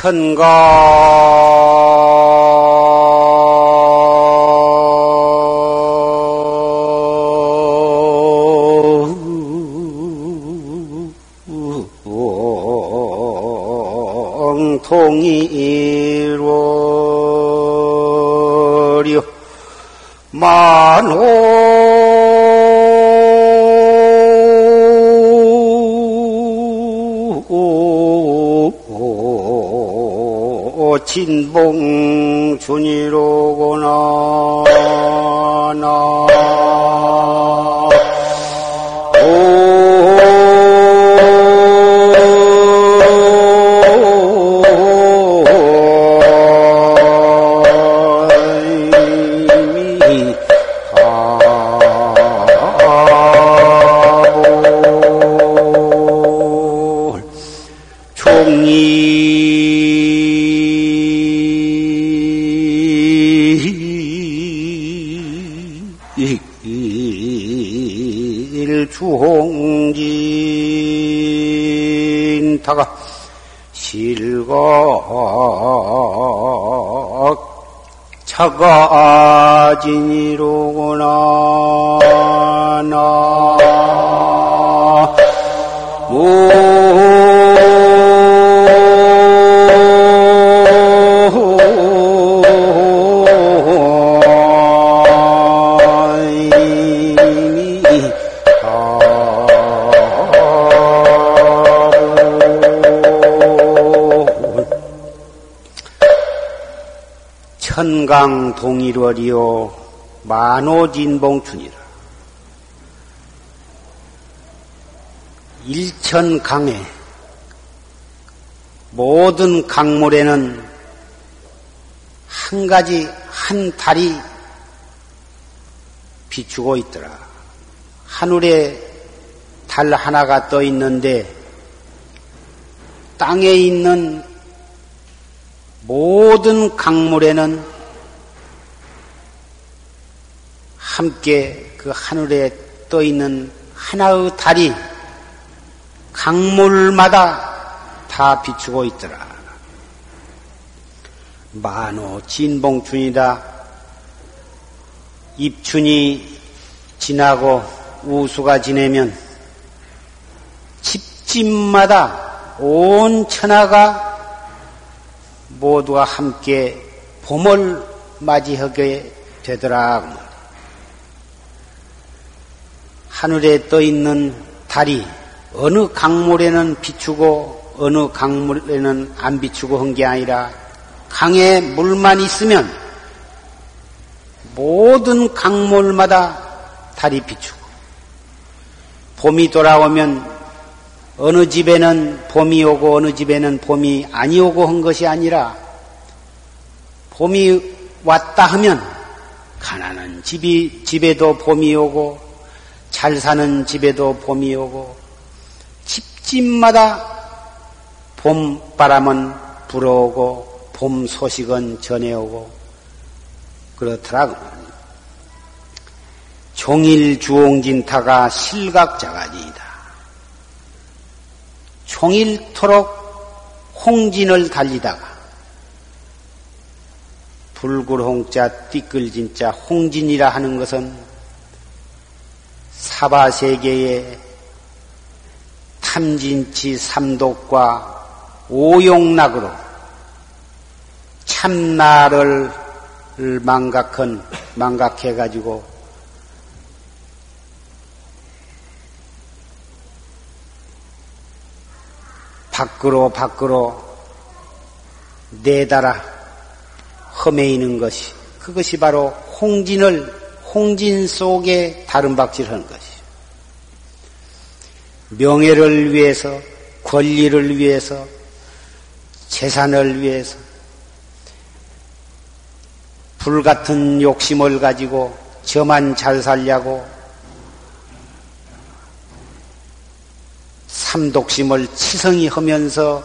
천강 통이로려 만호 주홍진타가 실각 차가진이로구나. 나 천강 동일월이요 만호진봉춘이라 일천강에 모든 강물에는 한 가지 한 달이 비추고 있더라. 하늘에 달 하나가 떠 있는데 땅에 있는 모든 강물에는 함께 그 하늘에 떠 있는 하나의 달이 강물마다 다 비추고 있더라. 만호 진봉춘이다. 입춘이 지나고 우수가 지내면 집집마다 온 천하가 모두가 함께 봄을 맞이하게 되더라. 하늘에 떠 있는 달이 어느 강물에는 비추고 어느 강물에는 안 비추고 한 게 아니라 강에 물만 있으면 모든 강물마다 달이 비추고 봄이 돌아오면 어느 집에는 봄이 오고 어느 집에는 봄이 아니 오고 한 것이 아니라 봄이 왔다 하면 가난한 집이 집에도 봄이 오고 잘 사는 집에도 봄이 오고 집집마다 봄 바람은 불어오고 봄 소식은 전해오고 그렇더라고. 종일 주홍진타가 실각자가니이다. 종일토록 홍진을 달리다가 불굴홍자 띠끌진자 홍진이라 하는 것은 사바 세계의 탐진치 삼독과 오용락으로 참나를 망각한 망각해 가지고 밖으로 밖으로 내달아 험해있는 것이 그것이 바로 홍진을 홍진 속에 다른 박질하는 것이죠. 명예를 위해서 권리를 위해서 재산을 위해서 불같은 욕심을 가지고 저만 잘 살려고 삼독심을 치성이 하면서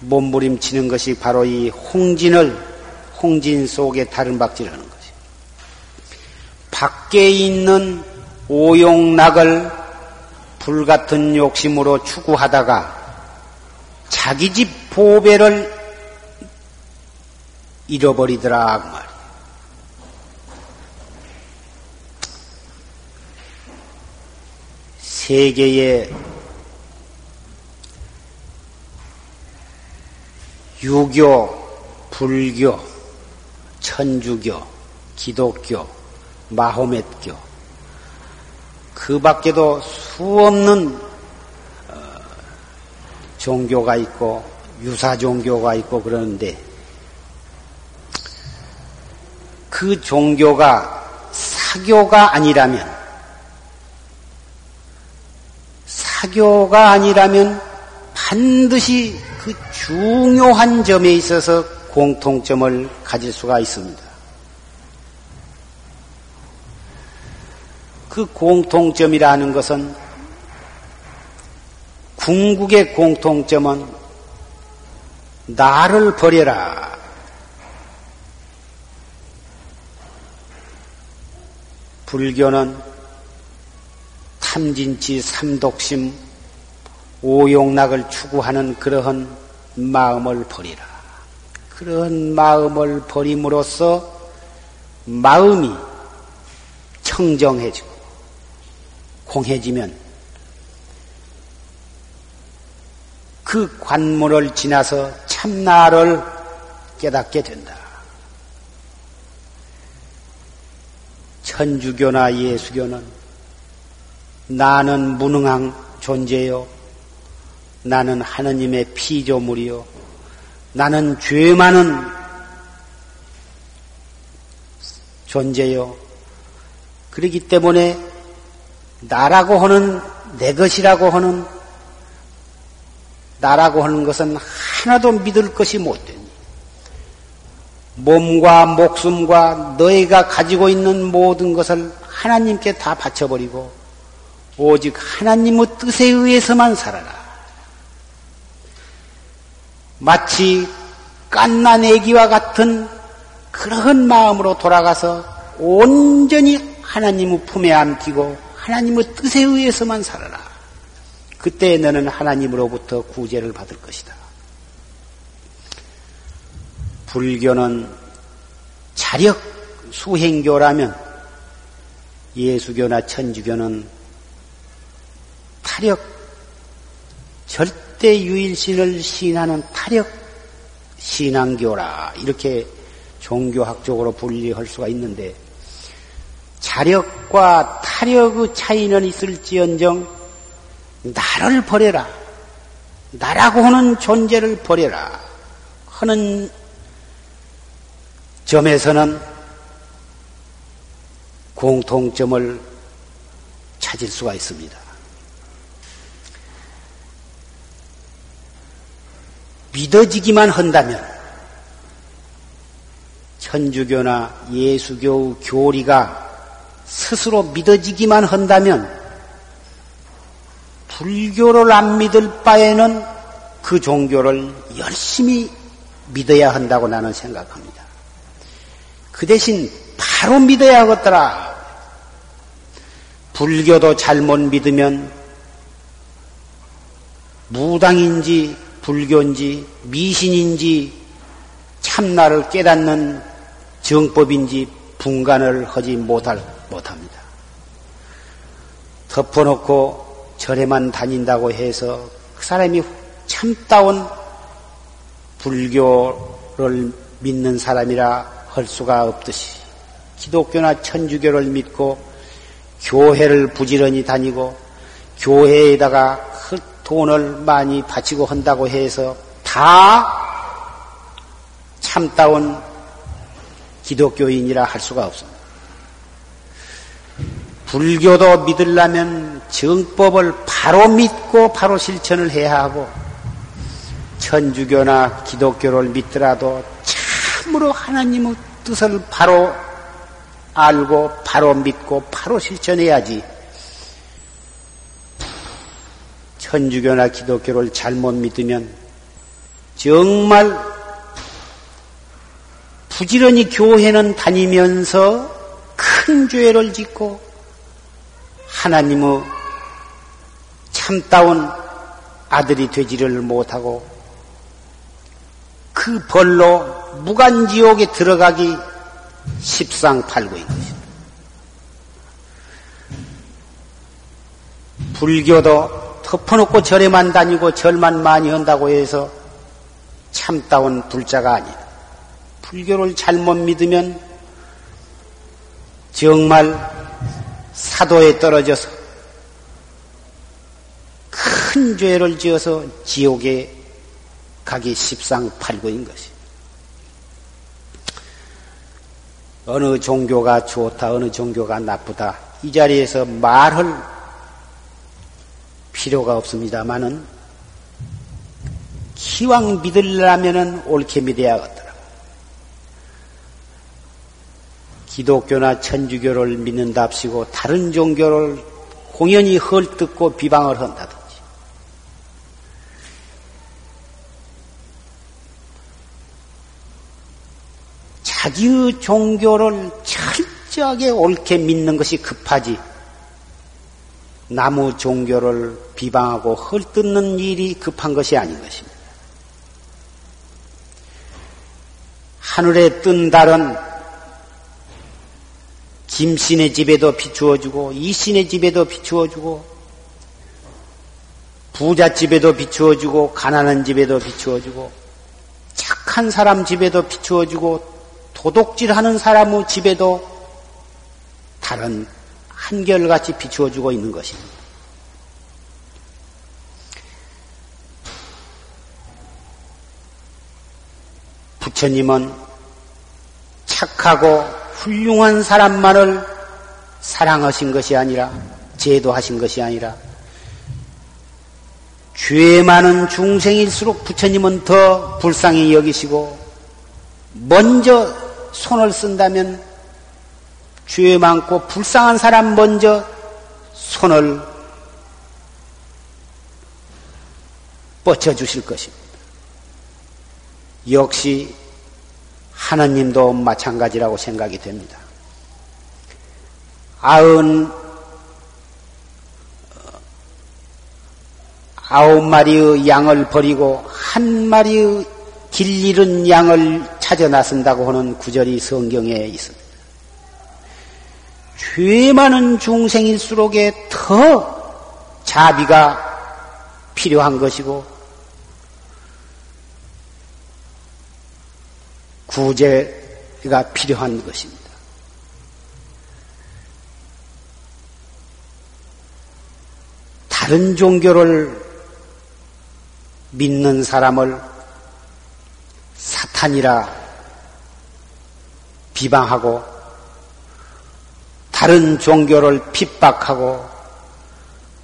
몸부림치는 것이 바로 이 홍진을 홍진 속에 다른 박질하는 것이. 밖에 있는 오용락을 불같은 욕심으로 추구하다가 자기 집 보배를 잃어버리더라 그 말이야. 세계의 유교, 불교, 천주교, 기독교, 마호멧교, 그 밖에도 수 없는 어, 종교가 있고 유사 종교가 있고 그러는데 그 종교가 사교가 아니라면 사교가 아니라면 반드시 그 중요한 점에 있어서 공통점을 가질 수가 있습니다. 그 공통점이라는 것은 궁극의 공통점은 나를 버려라. 불교는 탐진치 삼독심 오용락을 추구하는 그러한 마음을 버리라. 그런 마음을 버림으로써 마음이 청정해지고 공해지면 그 관문을 지나서 참나를 깨닫게 된다. 천주교나 예수교는 나는 무능한 존재요. 나는 하느님의 피조물이요. 나는 죄 많은 존재요. 그렇기 때문에 나라고 하는 내 것이라고 하는 나라고 하는 것은 하나도 믿을 것이 못 되니 몸과 목숨과 너희가 가지고 있는 모든 것을 하나님께 다 바쳐버리고 오직 하나님의 뜻에 의해서만 살아라. 마치 깐난 애기와 같은 그러한 마음으로 돌아가서 온전히 하나님의 품에 안기고 하나님의 뜻에 의해서만 살아라. 그때 너는 하나님으로부터 구제를 받을 것이다. 불교는 자력 수행교라면 예수교나 천주교는 타력 절대 유일신을 시인하는 타력 신앙교라 이렇게 종교학적으로 분리할 수가 있는데 자력과 타력의 차이는 있을지언정 나를 버려라. 나라고 하는 존재를 버려라. 하는 점에서는 공통점을 찾을 수가 있습니다. 믿어지기만 한다면 천주교나 예수교 교리가 스스로 믿어지기만 한다면 불교를 안 믿을 바에는 그 종교를 열심히 믿어야 한다고 나는 생각합니다. 그 대신 바로 믿어야 하겠더라. 불교도 잘못 믿으면 무당인지 불교인지 미신인지 참나를 깨닫는 정법인지 분간을 하지 못할, 못합니다. 덮어놓고 절에만 다닌다고 해서 그 사람이 참다운 불교를 믿는 사람이라 할 수가 없듯이 기독교나 천주교를 믿고 교회를 부지런히 다니고 교회에다가 돈을 많이 바치고 한다고 해서 다 참다운 기독교인이라 할 수가 없습니다. 불교도 믿으려면 정법을 바로 믿고 바로 실천을 해야 하고 천주교나 기독교를 믿더라도 참으로 하나님의 뜻을 바로 알고 바로 믿고 바로 실천해야지. 천주교나 기독교를 잘못 믿으면 정말 부지런히 교회는 다니면서 큰 죄를 짓고 하나님의 참다운 아들이 되지를 못하고 그 벌로 무간지옥에 들어가기 십상팔구인 것입니다. 불교도 덮어놓고 절에만 다니고 절만 많이 한다고 해서 참다운 불자가 아니라 불교를 잘못 믿으면 정말 사도에 떨어져서 큰 죄를 지어서 지옥에 가기 십상팔구인 것이. 어느 종교가 좋다, 어느 종교가 나쁘다. 이 자리에서 말할 필요가 없습니다만은 기왕 믿으려면은 옳게 믿어야겠더라. 기독교나 천주교를 믿는답시고 다른 종교를 공연히 헐뜯고 비방을 한다든지. 자기의 종교를 철저하게 옳게 믿는 것이 급하지. 나무 종교를 비방하고 헐뜯는 일이 급한 것이 아닌 것입니다. 하늘에 뜬 달은 김신의 집에도 비추어주고 이신의 집에도 비추어주고 부자 집에도 비추어주고 가난한 집에도 비추어주고 착한 사람 집에도 비추어주고 도둑질하는 사람의 집에도 다른 한결같이 비추어주고 있는 것입니다. 부처님은 착하고 훌륭한 사람만을 사랑하신 것이 아니라 제도하신 것이 아니라 죄 많은 중생일수록 부처님은 더 불쌍히 여기시고 먼저 손을 쓴다면 죄 많고 불쌍한 사람 먼저 손을 뻗쳐 주실 것입니다. 역시 하나님도 마찬가지라고 생각이 됩니다. 아흔 아홉 마리의 양을 버리고 한 마리의 길 잃은 양을 찾아 나선다고 하는 구절이 성경에 있습니다. 죄 많은 중생일수록에 더 자비가 필요한 것이고 구제가 필요한 것입니다. 다른 종교를 믿는 사람을 사탄이라 비방하고 다른 종교를 핍박하고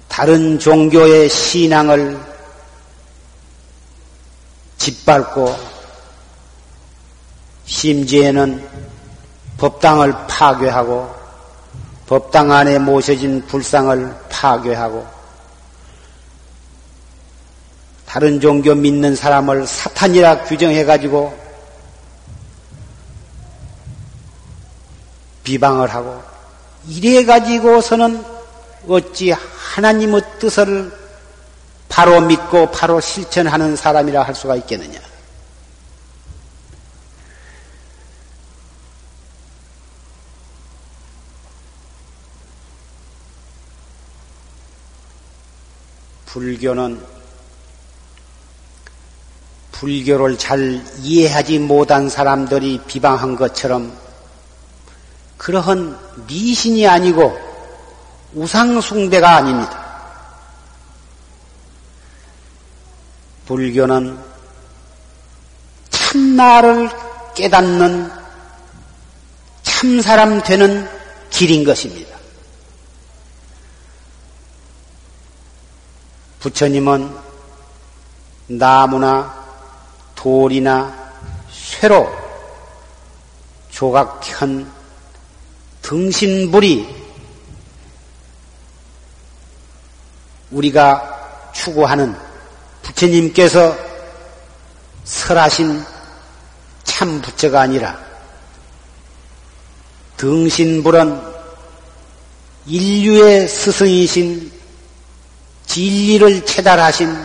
다른 종교의 신앙을 짓밟고 심지어는 법당을 파괴하고 법당 안에 모셔진 불상을 파괴하고 다른 종교 믿는 사람을 사탄이라 규정해가지고 비방을 하고 이래가지고서는 어찌 하나님의 뜻을 바로 믿고 바로 실천하는 사람이라 할 수가 있겠느냐. 불교는 불교를 잘 이해하지 못한 사람들이 비방한 것처럼 그러한 미신이 아니고 우상숭배가 아닙니다. 불교는 참나를 깨닫는 참사람 되는 길인 것입니다. 부처님은 나무나 돌이나 쇠로 조각한 등신불이 우리가 추구하는 부처님께서 설하신 참 부처가 아니라 등신불은 인류의 스승이신 진리를 체달하신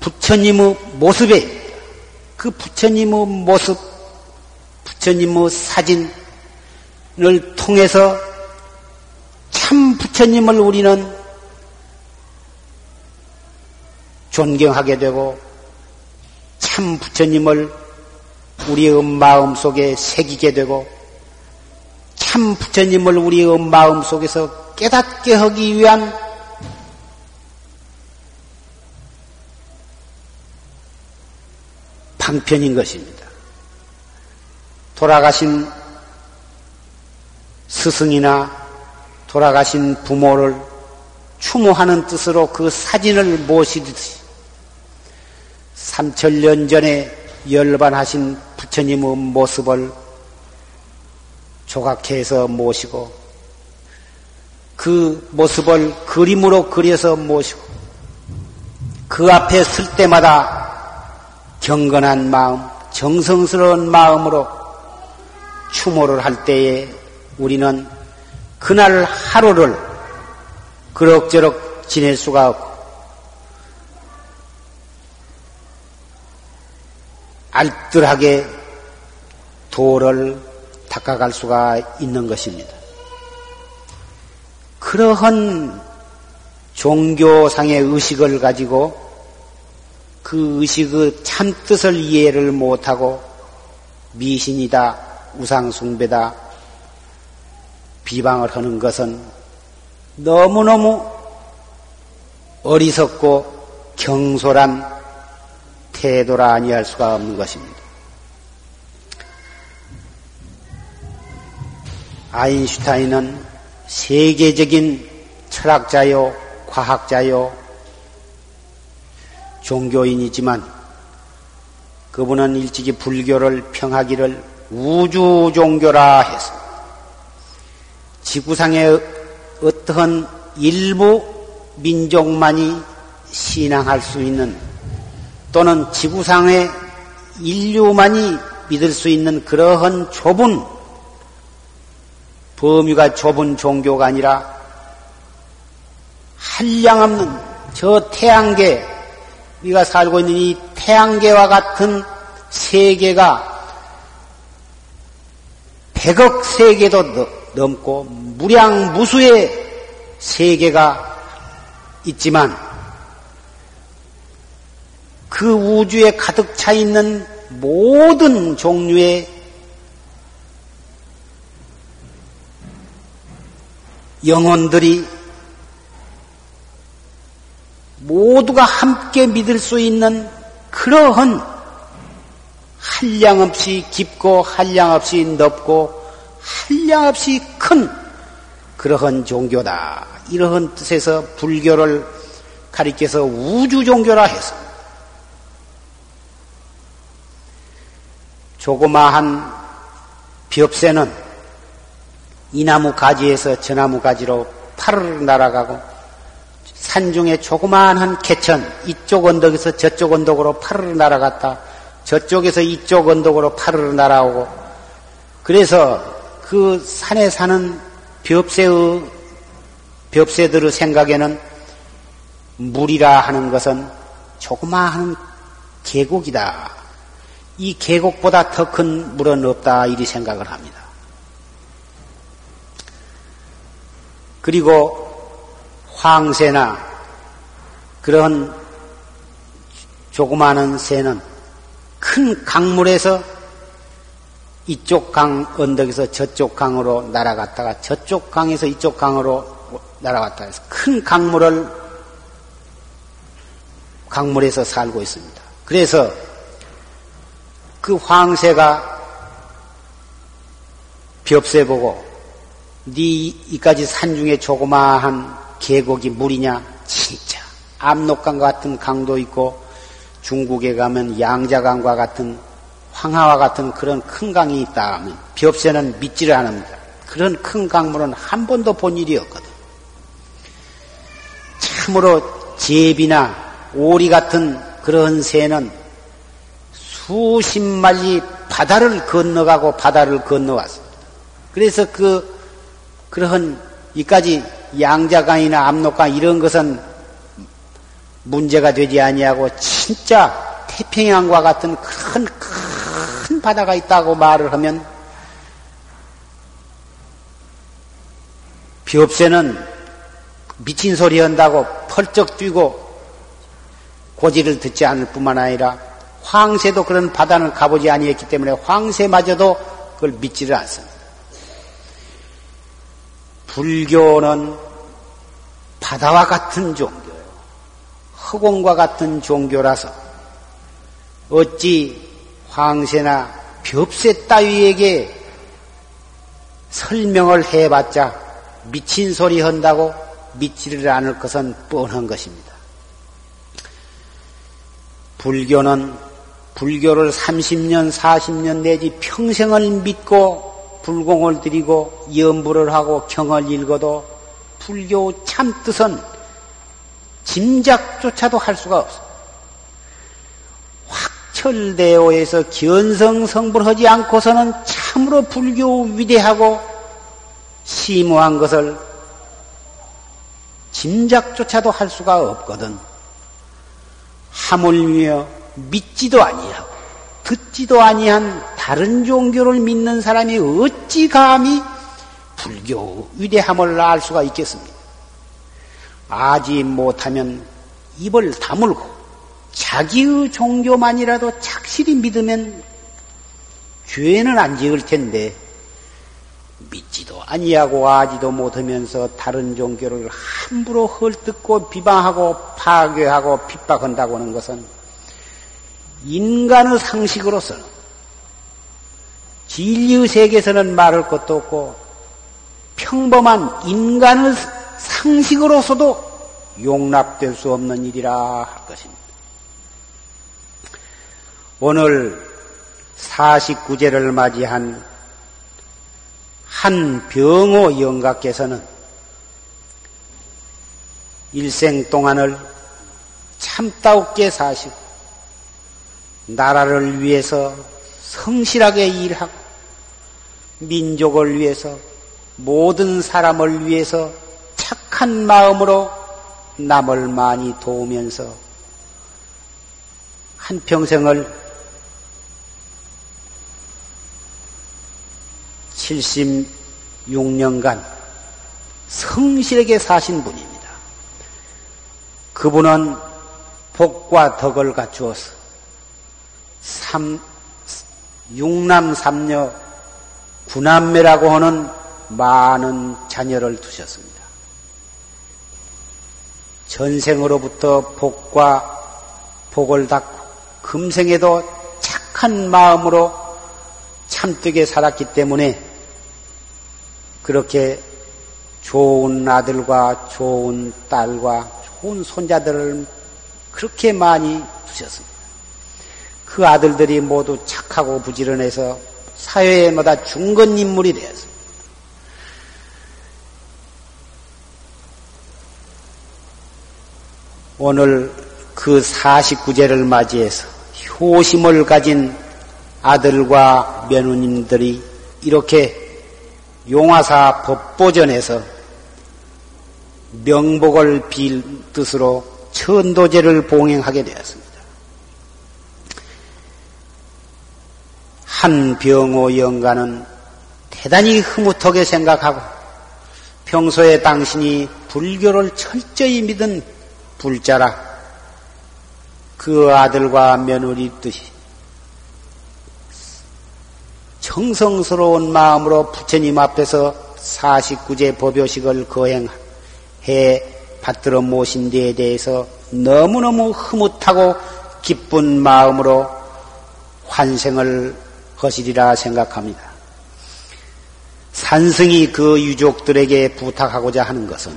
부처님의 모습에 그 부처님의 모습, 부처님의 사진을 통해서 참 부처님을 우리는 존경하게 되고 참 부처님을 우리의 마음 속에 새기게 되고 참 부처님을 우리의 마음 속에서 깨닫게 하기 위한 방편인 것입니다. 돌아가신 스승이나 돌아가신 부모를 추모하는 뜻으로 그 사진을 모시듯이 삼천년 전에 열반하신 부처님의 모습을 조각해서 모시고 그 모습을 그림으로 그려서 모시고 그 앞에 설 때마다 경건한 마음, 정성스러운 마음으로 추모를 할 때에 우리는 그날 하루를 그럭저럭 지낼 수가 없고 알뜰하게 도를 닦아갈 수가 있는 것입니다. 그러한 종교상의 의식을 가지고 그 의식의 참뜻을 이해를 못하고 미신이다, 우상숭배다, 비방을 하는 것은 너무너무 어리석고 경솔한 태도라 아니할 수가 없는 것입니다. 아인슈타인은 세계적인 철학자요, 과학자요, 종교인이지만 그분은 일찍이 불교를 평하기를 우주 종교라 해서 지구상의 어떠한 일부 민족만이 신앙할 수 있는 또는 지구상의 인류만이 믿을 수 있는 그러한 좁은 범위가 좁은 종교가 아니라 한량없는 저 태양계 우리가 살고 있는 이 태양계와 같은 세계가 백억 세계도 넘고 무량 무수의 세계가 있지만 그 우주에 가득 차 있는 모든 종류의 영혼들이 모두가 함께 믿을 수 있는 그러한 한량 없이 깊고 한량 없이 넓고 한량 없이 큰 그러한 종교다. 이러한 뜻에서 불교를 가리켜서 우주 종교라 해서 조그마한 벽새는 이 나무 가지에서 저 나무 가지로 파르르 날아가고 산중에 조그마한 개천, 이쪽 언덕에서 저쪽 언덕으로 파르르 날아갔다. 저쪽에서 이쪽 언덕으로 파르르 날아오고. 그래서 그 산에 사는 벽새의, 벽새들의 생각에는 물이라 하는 것은 조그마한 계곡이다. 이 계곡보다 더 큰 물은 없다. 이리 생각을 합니다. 그리고 황새나 그런 조그마한 새는 큰 강물에서 이쪽 강 언덕에서 저쪽 강으로 날아갔다가 저쪽 강에서 이쪽 강으로 날아갔다 해서 큰 강물을 강물에서 살고 있습니다. 그래서 그 황새가 벽새 보고 네 이까지 산 중에 조그마한 계곡이 물이냐? 진짜 압록강 같은 강도 있고 중국에 가면 양자강과 같은 황하와 같은 그런 큰 강이 있다 하면 벽새는 믿지를 않습니다. 그런 큰 강물은 한 번도 본 일이 없거든. 참으로 제비나 오리 같은 그런 새는 수십 마리 바다를 건너가고 바다를 건너왔습니다. 그래서 그, 그러한 이까지 양자강이나 압록강 이런 것은 문제가 되지 아니하고 진짜 태평양과 같은 큰, 큰 바다가 있다고 말을 하면 비업새는 미친 소리 한다고 펄쩍 뛰고 고지를 듣지 않을 뿐만 아니라 황새도 그런 바다는 가보지 아니했기 때문에 황새마저도 그걸 믿지를 않습니다. 불교는 바다와 같은 종교예요. 허공과 같은 종교라서 어찌 황새나 벽새 따위에게 설명을 해봤자 미친 소리 한다고 믿지를 않을 것은 뻔한 것입니다. 불교는 불교를 30년, 40년 내지 평생을 믿고 불공을 드리고 염불을 하고 경을 읽어도 불교 참 뜻은 짐작조차도 할 수가 없어. 확철대오에서 견성성불하지 않고서는 참으로 불교 위대하고 심오한 것을 짐작조차도 할 수가 없거든. 하물며 믿지도 아니하고 듣지도 아니한 다른 종교를 믿는 사람이 어찌 감히 불교 위대함을 알 수가 있겠습니까? 아지 못하면 입을 다물고 자기의 종교만이라도 착실히 믿으면 죄는 안 지을 텐데 믿지도 아니하고 아지도 못하면서 다른 종교를 함부로 헐뜯고 비방하고 파괴하고 핍박한다고 하는 것은 인간의 상식으로서는 진리의 세계에서는 말할 것도 없고 평범한 인간의 상식으로서도 용납될 수 없는 일이라 할 것입니다. 오늘 49제를 맞이한 한 병호 영가께서는 일생 동안을 참다웃게 사시고 나라를 위해서 성실하게 일하고 민족을 위해서 모든 사람을 위해서 착한 마음으로 남을 많이 도우면서 한 평생을 76년간 성실하게 사신 분입니다. 그분은 복과 덕을 갖추어서 삼, 육남 삼녀 구남매라고 하는 많은 자녀를 두셨습니다. 전생으로부터 복과 복을 닦고 금생에도 착한 마음으로 참되게 살았기 때문에 그렇게 좋은 아들과 좋은 딸과 좋은 손자들을 그렇게 많이 두셨습니다. 그 아들들이 모두 착하고 부지런해서 사회에마다 중건 인물이 되었습니다. 오늘 그 49제를 맞이해서 효심을 가진 아들과 며느님들이 이렇게 용화사 법보전에서 명복을 빌 뜻으로 천도제를 봉행하게 되었습니다. 한 병호 영가는 대단히 흐뭇하게 생각하고 평소에 당신이 불교를 철저히 믿은 불자라 그 아들과 며느리 뜻이 정성스러운 마음으로 부처님 앞에서 49제 법요식을 거행해 받들어 모신 데에 대해서 너무너무 흐뭇하고 기쁜 마음으로 환생을 하시리라 생각합니다. 산승이 그 유족들에게 부탁하고자 하는 것은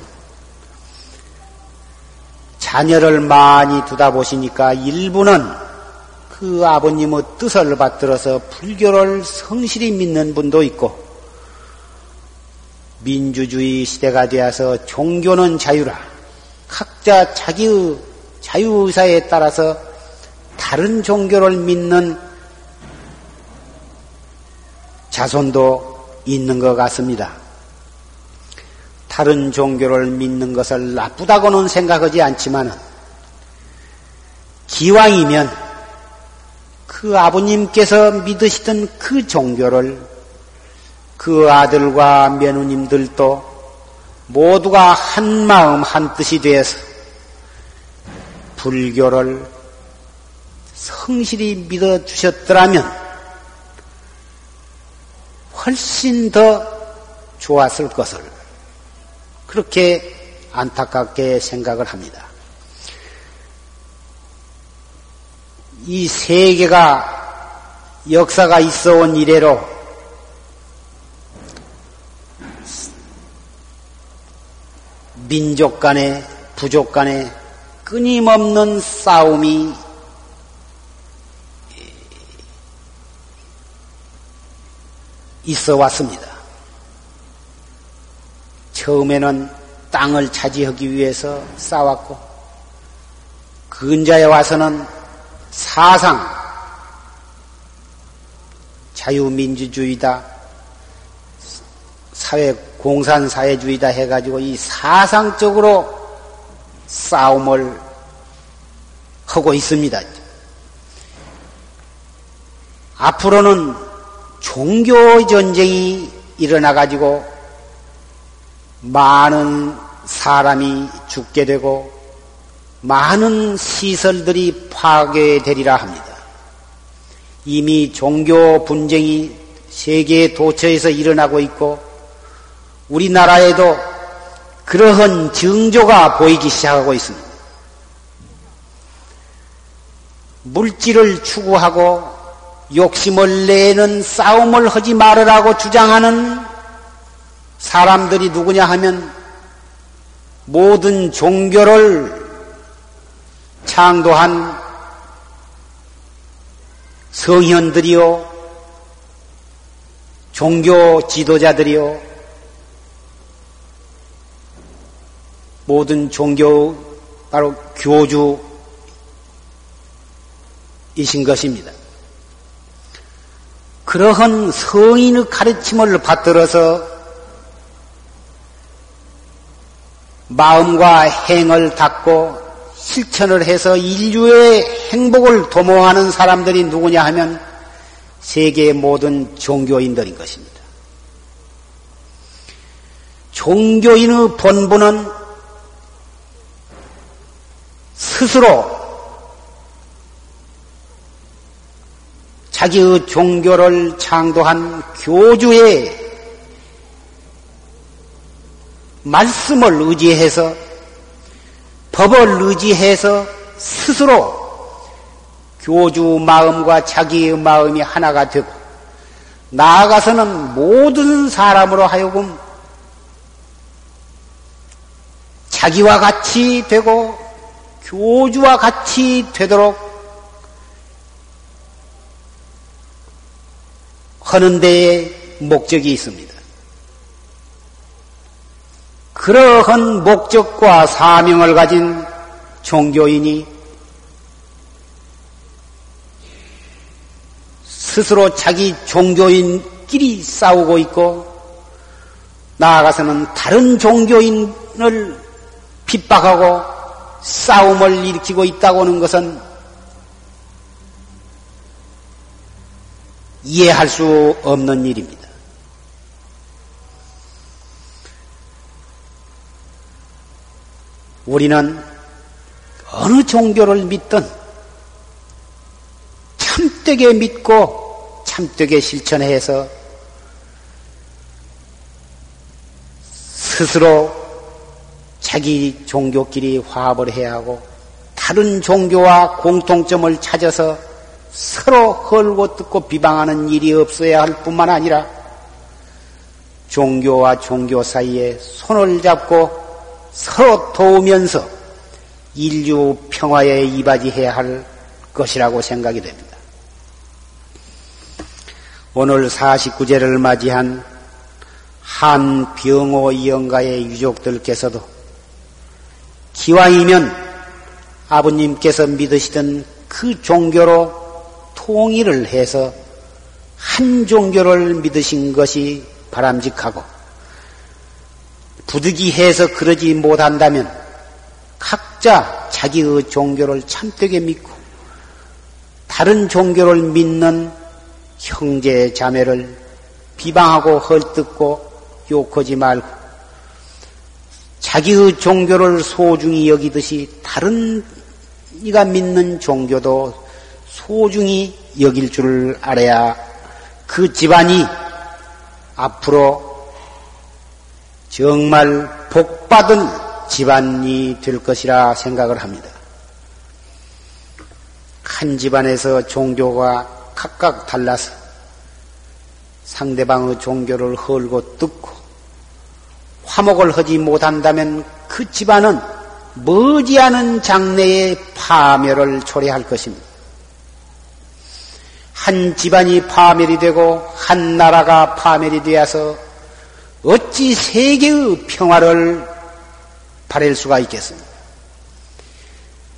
자녀를 많이 두다 보시니까 일부는 그 아버님의 뜻을 받들어서 불교를 성실히 믿는 분도 있고 민주주의 시대가 되어서 종교는 자유라 각자 자기의 자유의사에 따라서 다른 종교를 믿는 자손도 있는 것 같습니다. 다른 종교를 믿는 것을 나쁘다고는 생각하지 않지만 기왕이면 그 아버님께서 믿으시던 그 종교를 그 아들과 며느님들도 모두가 한 마음 한 뜻이 되어서 불교를 성실히 믿어 주셨더라면 훨씬 더 좋았을 것을 그렇게 안타깝게 생각을 합니다. 이 세계가 역사가 있어 온 이래로 민족 간의 부족 간의 끊임없는 싸움이 있어 왔습니다. 처음에는 땅을 차지하기 위해서 싸웠고, 근자에 와서는 사상, 자유민주주의다, 사회, 공산사회주의다 해가지고 이 사상적으로 싸움을 하고 있습니다. 앞으로는 종교 전쟁이 일어나 가지고 많은 사람이 죽게 되고 많은 시설들이 파괴되리라 합니다. 이미 종교 분쟁이 세계 도처에서 일어나고 있고 우리나라에도 그러한 증조가 보이기 시작하고 있습니다. 물질을 추구하고 욕심을 내는 싸움을 하지 말으라고 주장하는 사람들이 누구냐 하면 모든 종교를 창도한 성현들이요, 종교 지도자들이요, 모든 종교 바로 교주이신 것입니다. 그러한 성인의 가르침을 받들어서 마음과 행을 닦고 실천을 해서 인류의 행복을 도모하는 사람들이 누구냐 하면 세계의 모든 종교인들인 것입니다. 종교인의 본분은 스스로 자기의 종교를 창도한 교주의 말씀을 의지해서 법을 의지해서 스스로 교주 마음과 자기의 마음이 하나가 되고 나아가서는 모든 사람으로 하여금 자기와 같이 되고 교주와 같이 되도록 하는 데에 목적이 있습니다. 그러한 목적과 사명을 가진 종교인이 스스로 자기 종교인끼리 싸우고 있고 나아가서는 다른 종교인을 핍박하고 싸움을 일으키고 있다고 하는 것은 이해할 수 없는 일입니다. 우리는 어느 종교를 믿든 참되게 믿고 참되게 실천해서 스스로 자기 종교끼리 화합을 해야 하고 다른 종교와 공통점을 찾아서 서로 헐고 뜯고 비방하는 일이 없어야 할 뿐만 아니라 종교와 종교 사이에 손을 잡고 서로 도우면서 인류 평화에 이바지해야 할 것이라고 생각이 됩니다. 오늘 49제를 맞이한 한 병호 영가의 유족들께서도 기왕이면 아버님께서 믿으시던 그 종교로 통일을 해서 한 종교를 믿으신 것이 바람직하고 부득이해서 그러지 못한다면 각자 자기의 종교를 참되게 믿고 다른 종교를 믿는 형제 자매를 비방하고 헐뜯고 욕하지 말고 자기의 종교를 소중히 여기듯이 다른 이가 믿는 종교도 소중히 여길 줄을 알아야 그 집안이 앞으로 정말 복받은 집안이 될 것이라 생각을 합니다. 한 집안에서 종교가 각각 달라서 상대방의 종교를 헐고 뜯고 화목을 하지 못한다면 그 집안은 머지않은 장래의 파멸을 초래할 것입니다. 한 집안이 파멸이 되고 한 나라가 파멸이 되어서 어찌 세계의 평화를 바랄 수가 있겠습니까?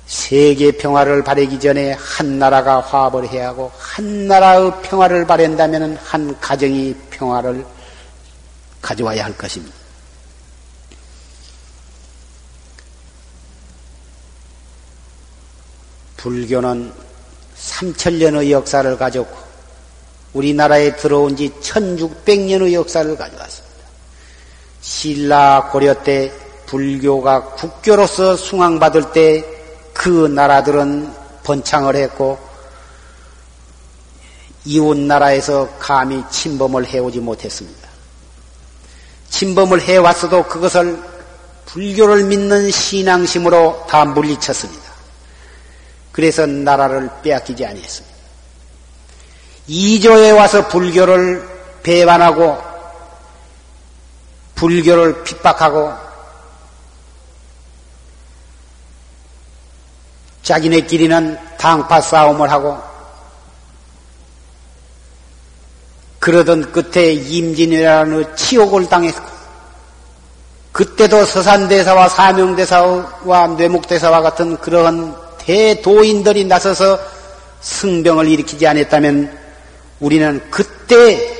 세계 평화를 바라기 전에 한 나라가 화합을 해야 하고 한 나라의 평화를 바란다면 한 가정이 평화를 가져와야 할 것입니다. 불교는 3천년의 역사를 가졌고 우리나라에 들어온 지 1600년의 역사를 가져왔습니다. 신라 고려 때 불교가 국교로서 숭앙받을 때 그 나라들은 번창을 했고 이웃 나라에서 감히 침범을 해오지 못했습니다. 침범을 해왔어도 그것을 불교를 믿는 신앙심으로 다 물리쳤습니다. 그래서 나라를 빼앗기지 아니했습니다. 이조에 와서 불교를 배반하고 불교를 핍박하고 자기네끼리는 당파 싸움을 하고 그러던 끝에 임진왜란의 치욕을 당했고 그때도 서산대사와 사명대사와 뇌목대사와 같은 그러한 대도인들이 나서서 승병을 일으키지 않았다면 우리는 그때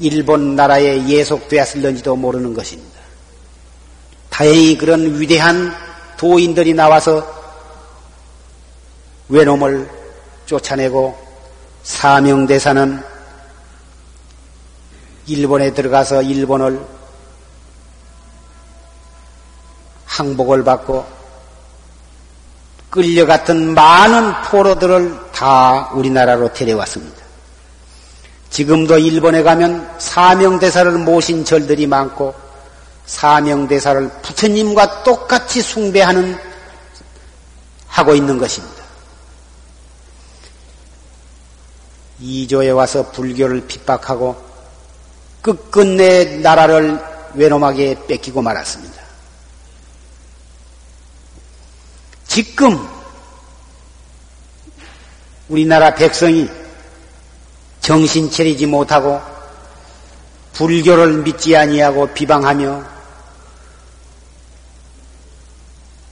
일본 나라에 예속되었을는지도 모르는 것입니다. 다행히 그런 위대한 도인들이 나와서 외놈을 쫓아내고 사명대사는 일본에 들어가서 일본을 항복을 받고 끌려갔던 많은 포로들을 다 우리나라로 데려왔습니다. 지금도 일본에 가면 사명대사를 모신 절들이 많고 사명대사를 부처님과 똑같이 숭배하는 하고 있는 것입니다. 이조에 와서 불교를 핍박하고 끝끝내 나라를 외놈하게 뺏기고 말았습니다. 지금 우리나라 백성이 정신 차리지 못하고 불교를 믿지 아니하고 비방하며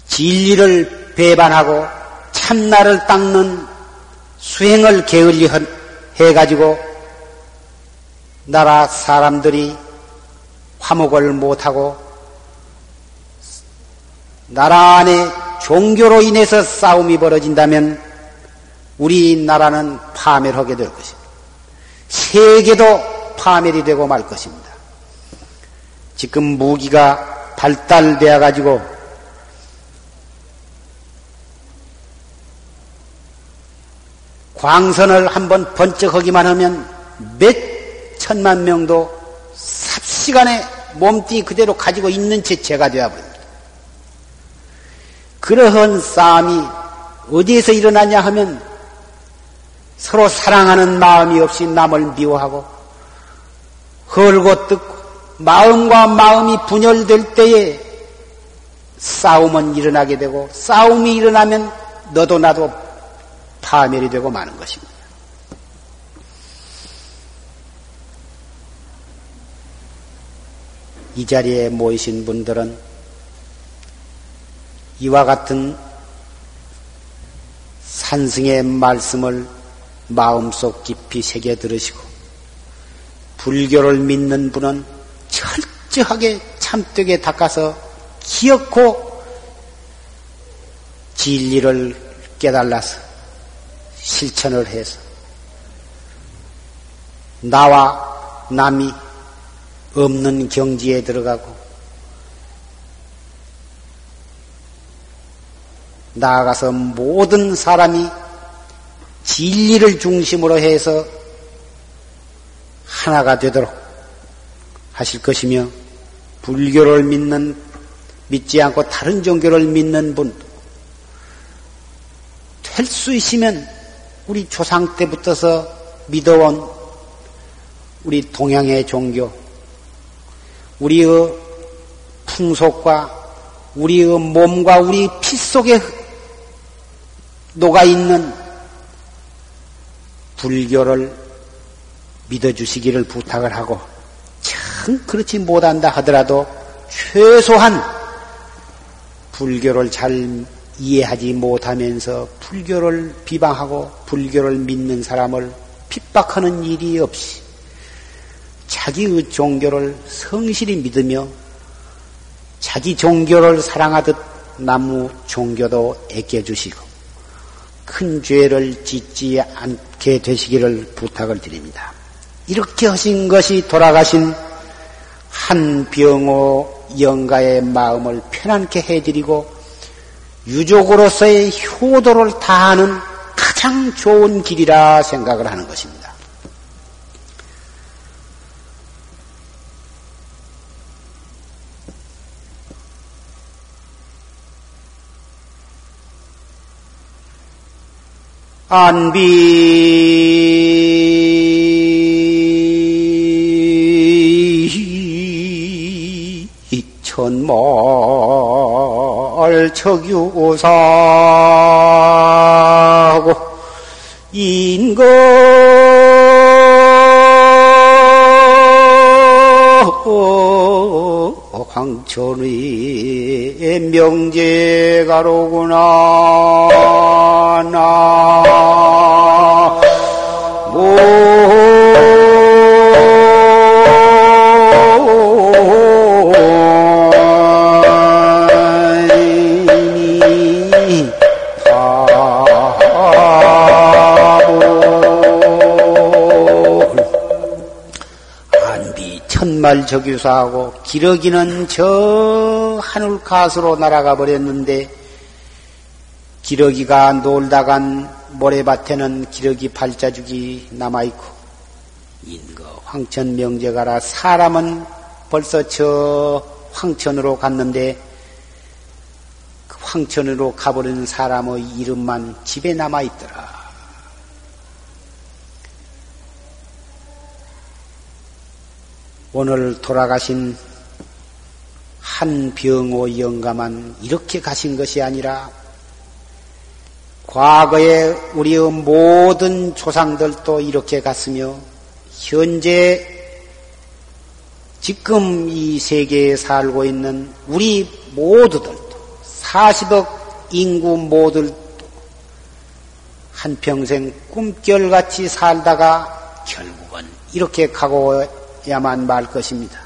진리를 배반하고 참나를 닦는 수행을 게을리 해가지고 나라 사람들이 화목을 못하고 나라 안에 종교로 인해서 싸움이 벌어진다면 우리나라는 파멸하게 될 것입니다. 세계도 파멸이 되고 말 것입니다. 지금 무기가 발달되어 가지고 광선을 한번 번쩍하기만 하면 몇 천만 명도 삽시간에 몸뚱이 그대로 가지고 있는 채 죄가 되어버립니다. 그러한 싸움이 어디에서 일어나냐 하면 서로 사랑하는 마음이 없이 남을 미워하고 헐고 뜯고 마음과 마음이 분열될 때에 싸움은 일어나게 되고 싸움이 일어나면 너도 나도 파멸이 되고 마는 것입니다. 이 자리에 모이신 분들은 이와 같은 산승의 말씀을 마음속 깊이 새겨 들으시고 불교를 믿는 분은 철저하게 참되게 닦아서 기억고 진리를 깨달아서 실천을 해서 나와 남이 없는 경지에 들어가고 나아가서 모든 사람이 진리를 중심으로 해서 하나가 되도록 하실 것이며 불교를 믿는 믿지 않고 다른 종교를 믿는 분도 될수 있으면 우리 조상 때부터서 믿어온 우리 동양의 종교, 우리의 풍속과 우리의 몸과 우리 피 속에 녹아 있는 불교를 믿어주시기를 부탁을 하고, 참 그렇지 못한다 하더라도 최소한 불교를 잘 이해하지 못하면서 불교를 비방하고 불교를 믿는 사람을 핍박하는 일이 없이 자기의 종교를 성실히 믿으며 자기 종교를 사랑하듯 나무 종교도 애껴주시고 큰 죄를 짓지 않게 되시기를 부탁을 드립니다. 이렇게 하신 것이 돌아가신 한병호 영가의 마음을 편안케 해드리고 유족으로서의 효도를 다하는 가장 좋은 길이라 생각을 하는 것입니다. 안비 천몰 척유사하고 인거 황천의 명제가로구나. 나 천말 저규사하고 기러기는 저 하늘 가수로 날아가 버렸는데 기러기가 놀다간 모래밭에는 기러기 발자죽이 남아있고 인거 황천 명제가라 사람은 벌써 저 황천으로 갔는데 그 황천으로 가버리는 사람의 이름만 집에 남아있더라. 오늘 돌아가신 한 병호 영감만 이렇게 가신 것이 아니라 과거에 우리의 모든 조상들도 이렇게 갔으며 현재 지금 이 세계에 살고 있는 우리 모두들도 40억 인구 모두 한평생 꿈결같이 살다가 결국은 이렇게 가고 야만 말 것입니다.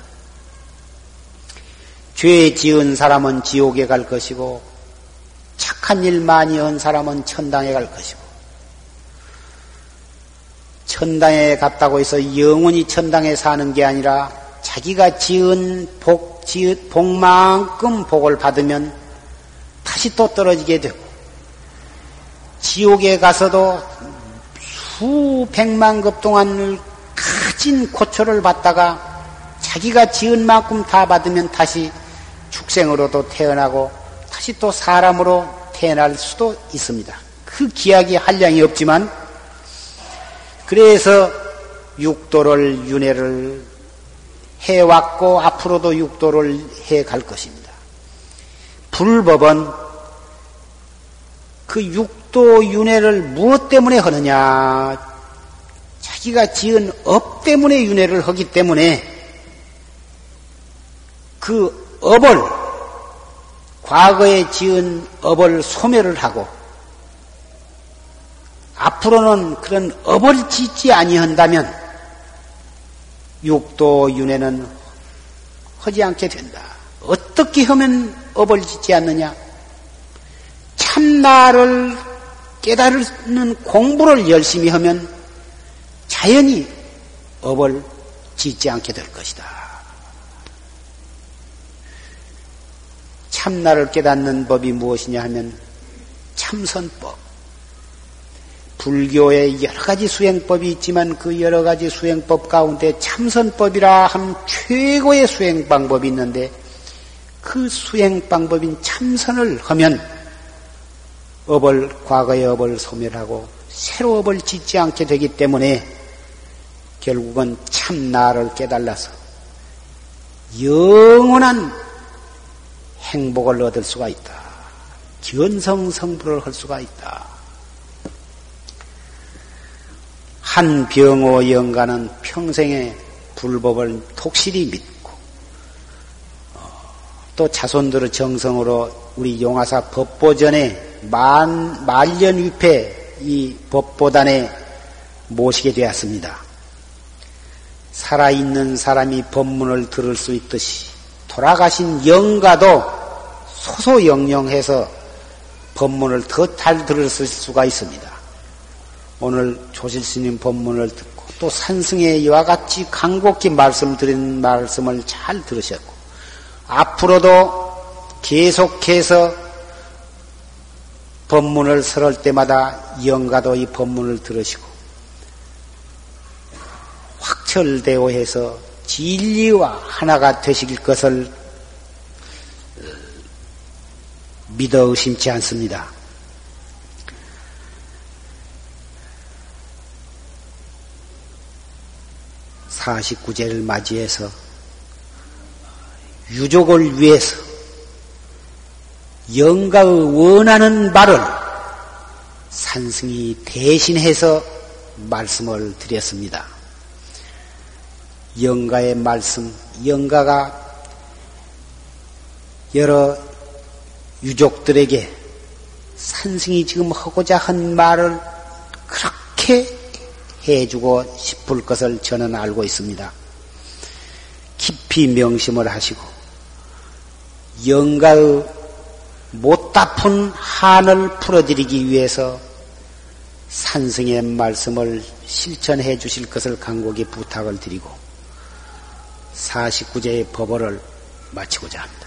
죄 지은 사람은 지옥에 갈 것이고 착한 일 많이 한 사람은 천당에 갈 것이고 천당에 갔다고 해서 영원히 천당에 사는 게 아니라 자기가 지은 복, 지은 복만큼 복을 받으면 다시 또 떨어지게 되고 지옥에 가서도 수백만 급 동안을 진 고초를 받다가 자기가 지은 만큼 다 받으면 다시 축생으로도 태어나고 다시 또 사람으로 태어날 수도 있습니다. 그 기약이 한량이 없지만 그래서 육도를 윤회를 해왔고 앞으로도 육도를 해 갈 것입니다. 불법은 그 육도 윤회를 무엇 때문에 하느냐? 자기가 지은 업 때문에 윤회를 하기 때문에 그 업을 과거에 지은 업을 소멸을 하고 앞으로는 그런 업을 짓지 아니한다면 육도 윤회는 하지 않게 된다. 어떻게 하면 업을 짓지 않느냐? 참나를 깨달는 공부를 열심히 하면 자연히 업을 짓지 않게 될 것이다. 참나를 깨닫는 법이 무엇이냐 하면 참선법. 불교에 여러 가지 수행법이 있지만 그 여러 가지 수행법 가운데 참선법이라 한 최고의 수행 방법이 있는데 그 수행 방법인 참선을 하면 업을 과거의 업을 소멸하고 새로 업을 짓지 않게 되기 때문에 결국은 참 나를 깨달아서 영원한 행복을 얻을 수가 있다. 견성성불을 할 수가 있다. 한 병호 영가는 평생에 불법을 독실히 믿고 어, 또 자손들의 정성으로 우리 용화사 법보전에 만, 말년위패 이 법보단에 모시게 되었습니다. 살아있는 사람이 법문을 들을 수 있듯이 돌아가신 영가도 소소영령해서 법문을 더 잘 들을 수가 있습니다. 오늘 조실스님 법문을 듣고 또 산승의 이와 같이 간곡히 말씀드린 말씀을 잘 들으셨고 앞으로도 계속해서 법문을 설할 때마다 영가도 이 법문을 들으시고 확철대오해서 진리와 하나가 되실 것을 믿어 의심치 않습니다. 사십구제를 맞이해서 유족을 위해서 영가의 원하는 말을 산승이 대신해서 말씀을 드렸습니다. 영가의 말씀, 영가가 여러 유족들에게 산승이 지금 하고자 한 말을 그렇게 해주고 싶을 것을 저는 알고 있습니다. 깊이 명심을 하시고 영가의 못다푼 한을 풀어드리기 위해서 산승의 말씀을 실천해 주실 것을 간곡히 부탁을 드리고 49제의 법어를 마치고자 합니다.